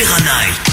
Opéra Night.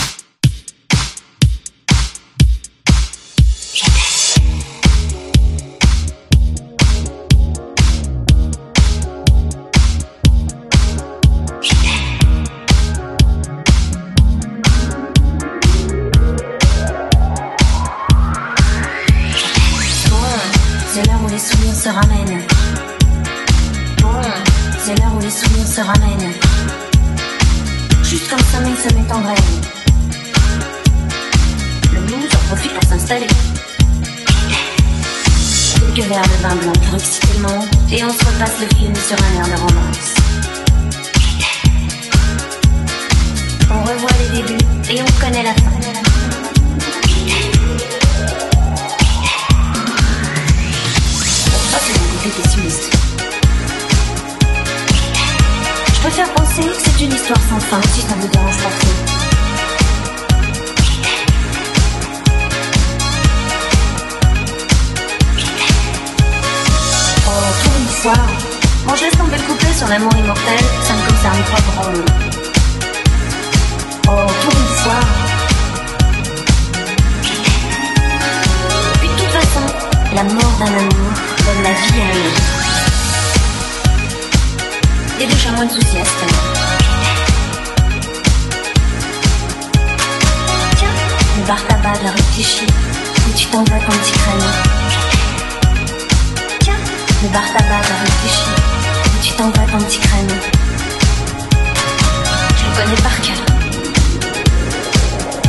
Je le connais par cœur.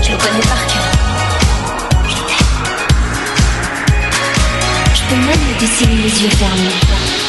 Je le connais par cœur. Je t'aime. Je peux même le dessiner les yeux fermés.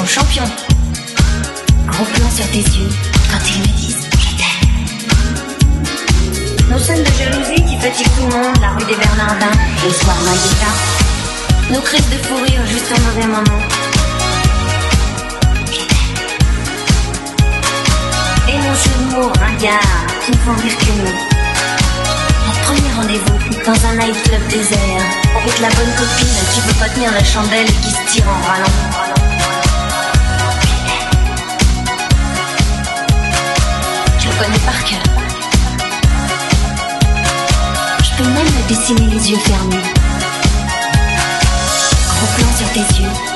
sont champions. Gros plan sur tes yeux quand ils me disent je t'aime. Nos scènes de jalousie qui fatiguent tout le monde, la rue des Bernardins, le soir ma. Nos crises de fou rire juste au mauvais moment. Et nos genoux ringards qui ne font rire que nous premier rendez-vous dans un nightclub désert avec la bonne copine qui veut pas tenir la chandelle et qui se tire en râlant. Je connais par cœur. Je peux même me dessiner les yeux fermés. Gros plan sur tes yeux.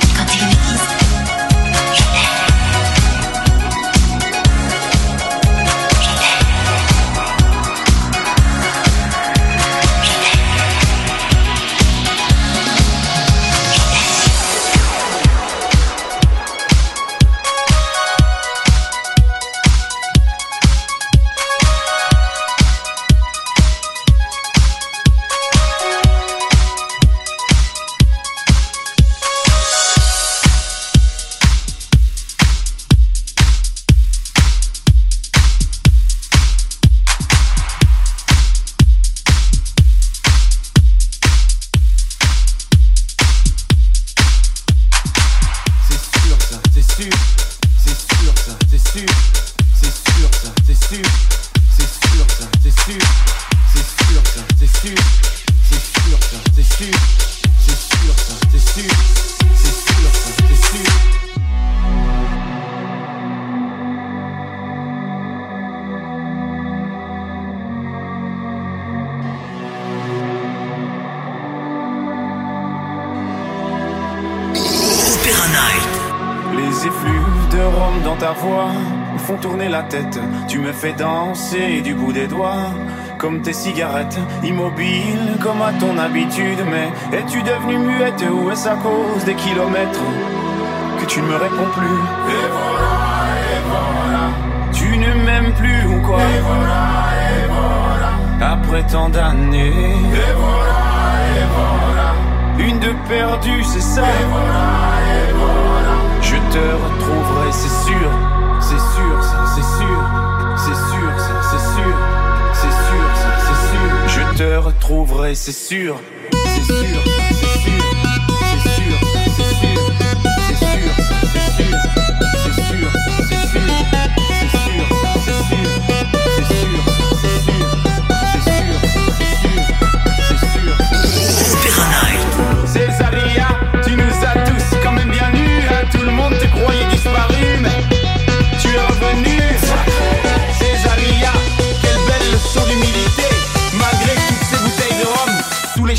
Tu me fais danser du bout des doigts, comme tes cigarettes, immobile comme à ton habitude. Mais es-tu devenue muette ou est-ce à cause des kilomètres que tu ne me réponds plus? Et voilà, et voilà. Tu ne m'aimes plus ou quoi? Et voilà, et voilà. Après tant d'années. Et voilà, et voilà. Une de perdue, c'est ça? Et voilà. Je te retrouverai, c'est sûr. C'est sûr, ça, c'est sûr. C'est sûr, ça, c'est sûr. C'est sûr, c'est sûr. Je te retrouverai, c'est sûr. C'est sûr, c'est sûr.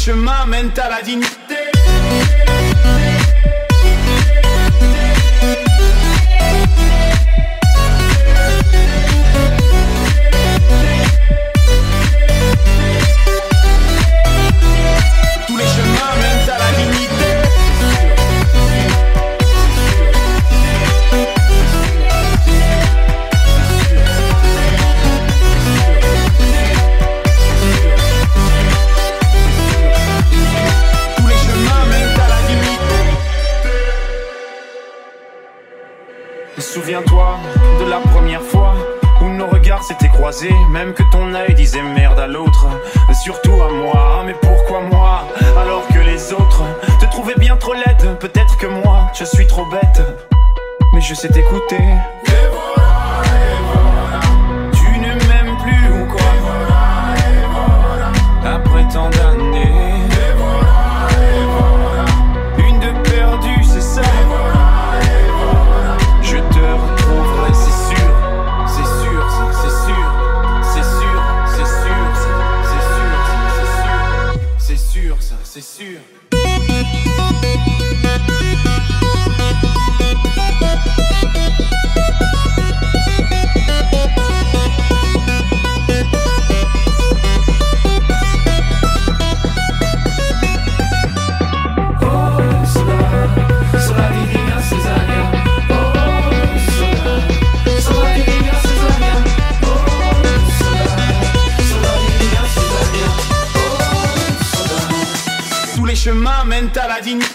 Chemins mènent à la dignité. Souviens-toi de la première fois où nos regards s'étaient croisés, même que ton œil disait merde à l'autre, surtout à moi. Mais pourquoi moi? Alors que les autres te trouvaient bien trop laide. Peut-être que moi je suis trop bête, mais je sais t'écouter. Mènent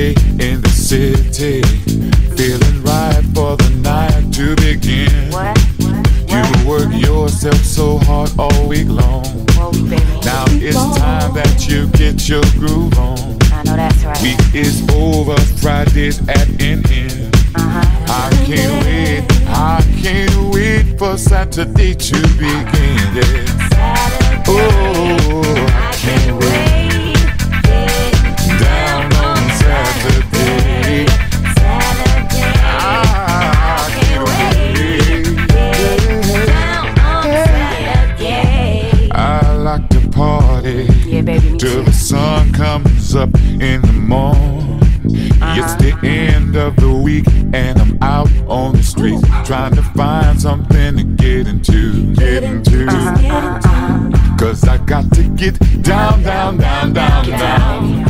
In the city. Feeling right for the night to begin. what You work yourself so hard all week long. Now it's time that you get your groove on. I know that's right. Week is over, Friday's at an end. Uh-huh. I can't wait, I can't wait for Saturday to begin. Yeah. Trying to find something to get into, get into. Uh-huh, uh-huh. Cause I got to get down, down, down, down, down.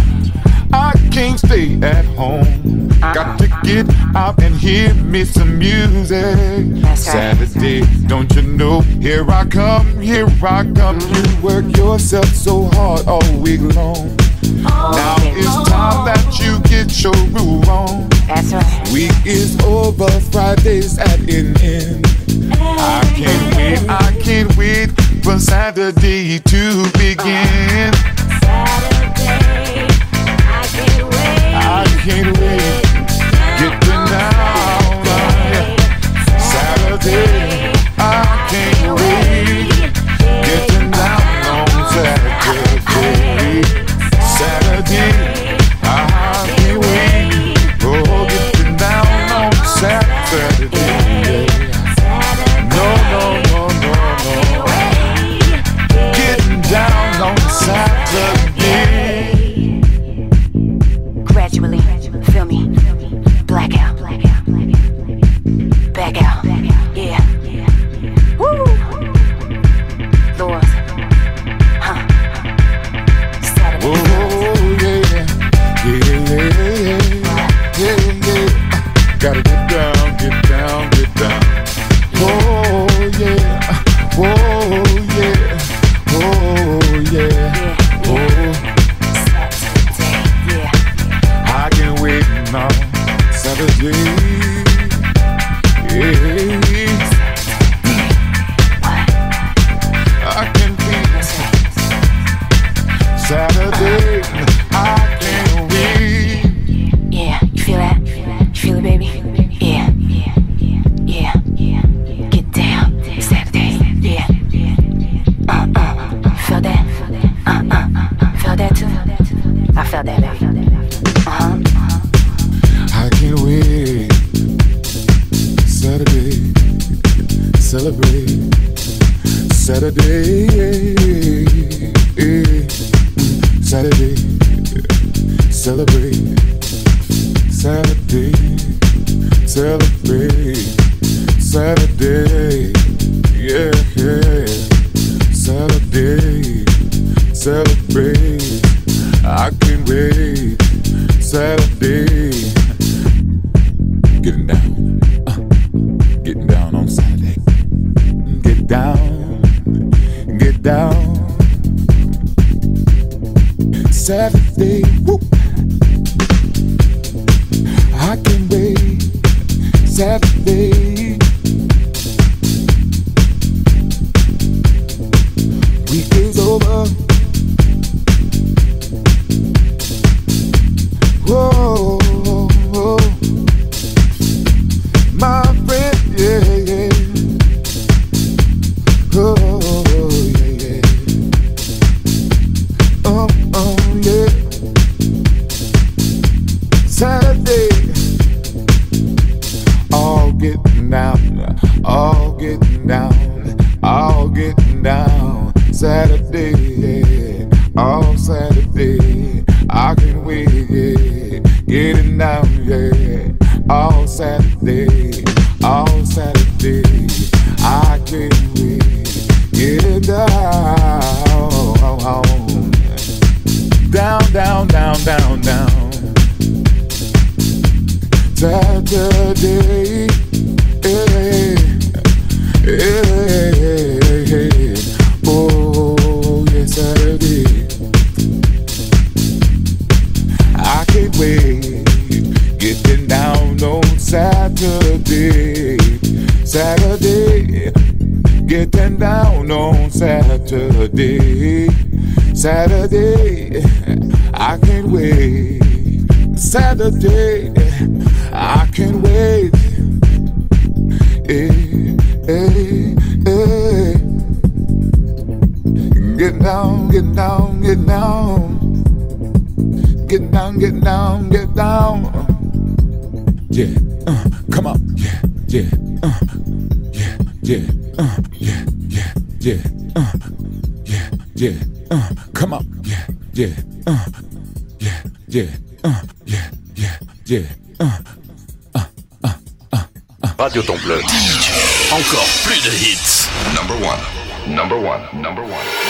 I can't stay at home. Uh-huh. Got to get out and hear me some music. Saturday, don't you know? Here I come, here I come. You work yourself so hard all week long. Now it's time that you get your groove on. That's right. Week is over, Fridays at an end. I can't wait, I can't wait for Saturday to begin. Saturday, I can't wait, get I can wait. Saturday. Yeah, uh, yeah, yeah, yeah, uh, yeah, yeah, uh, come on. Yeah, yeah, uh, yeah, yeah, uh, yeah, yeah, yeah, uh. Radio Temple. Encore plus de hits. Number one. Number one. Number one.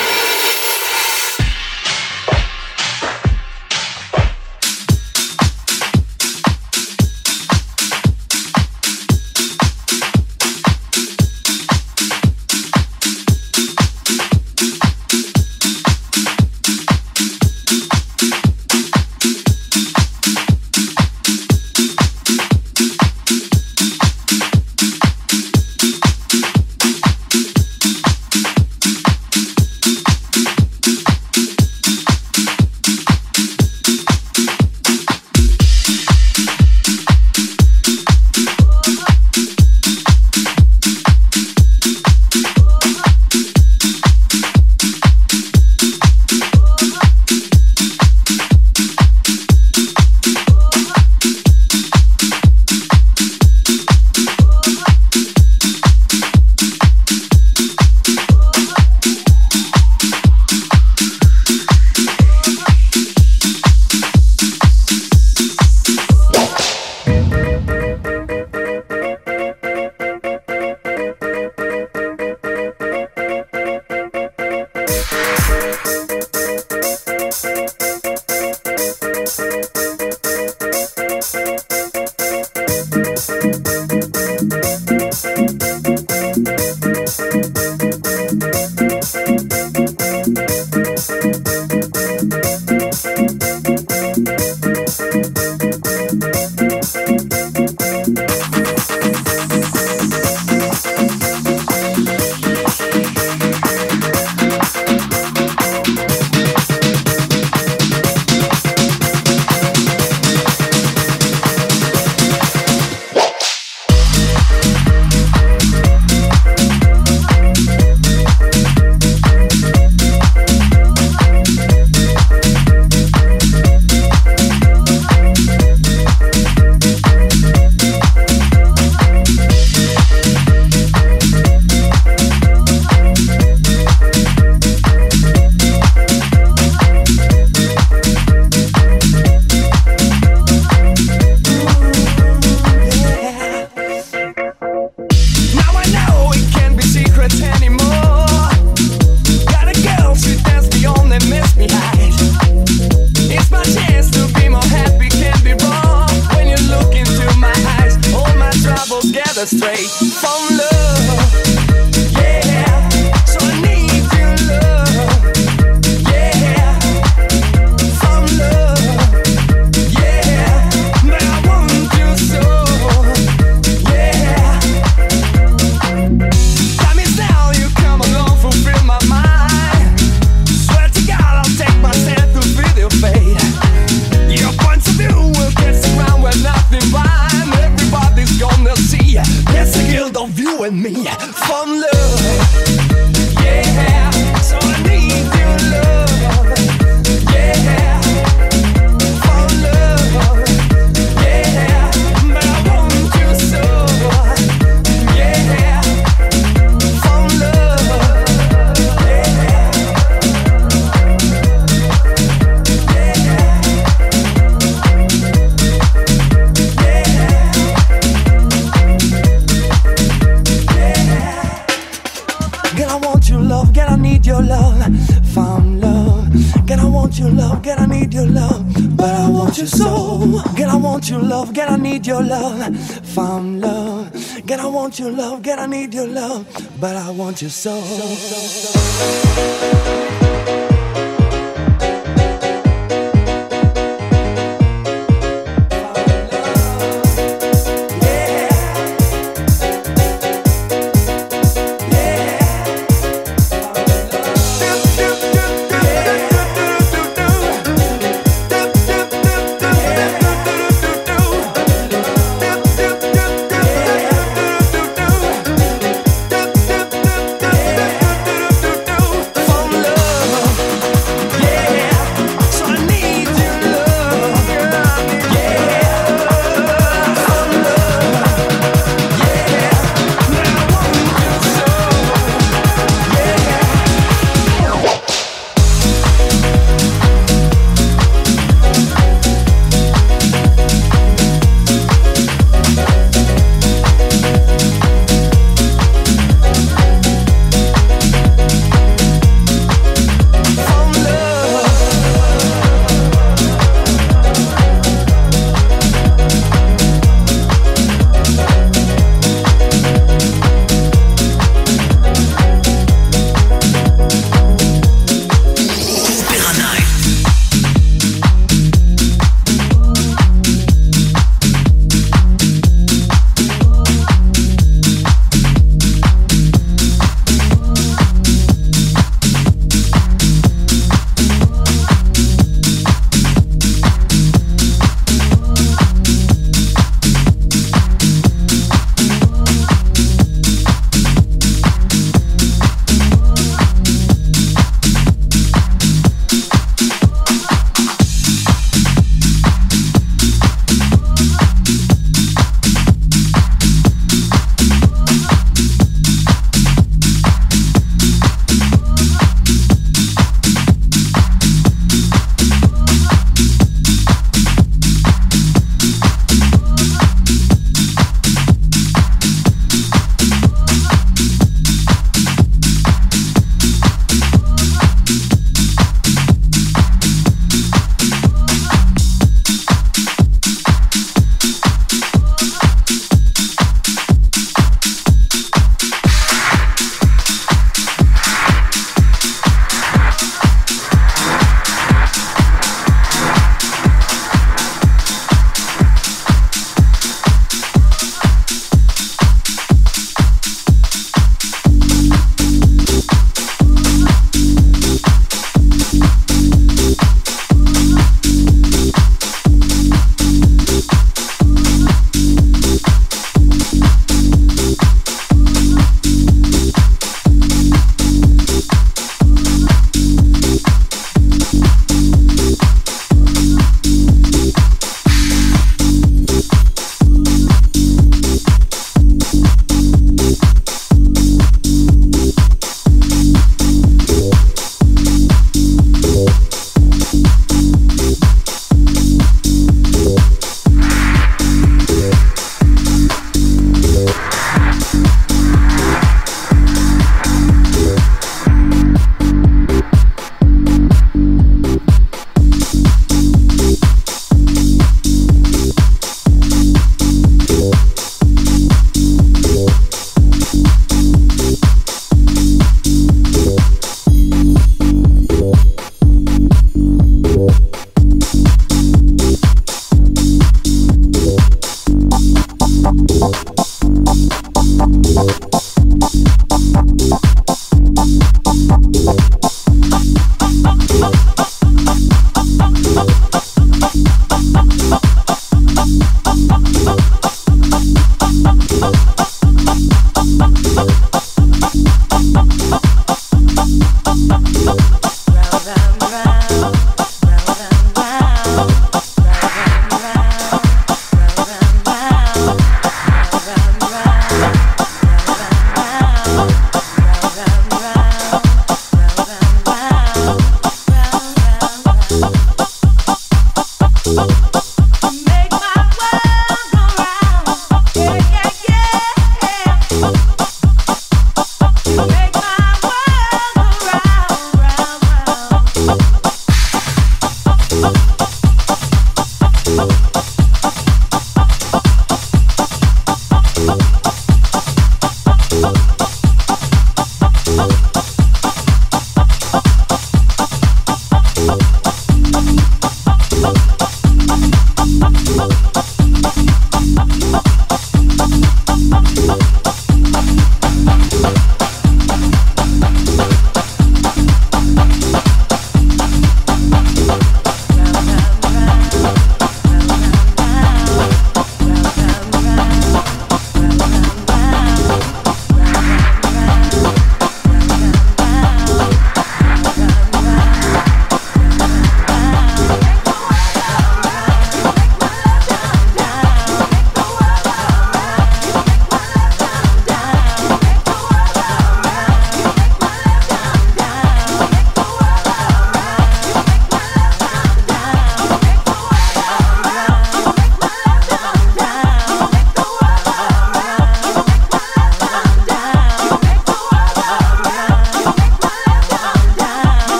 Love. I need your love. Found love. Girl, I want your love. Girl, I need your love. But I want. Make my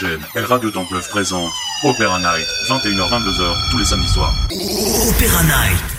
DHL et Radio Temple présente Opéra Night, 21h-22h tous les samedis soirs. Opéra Night.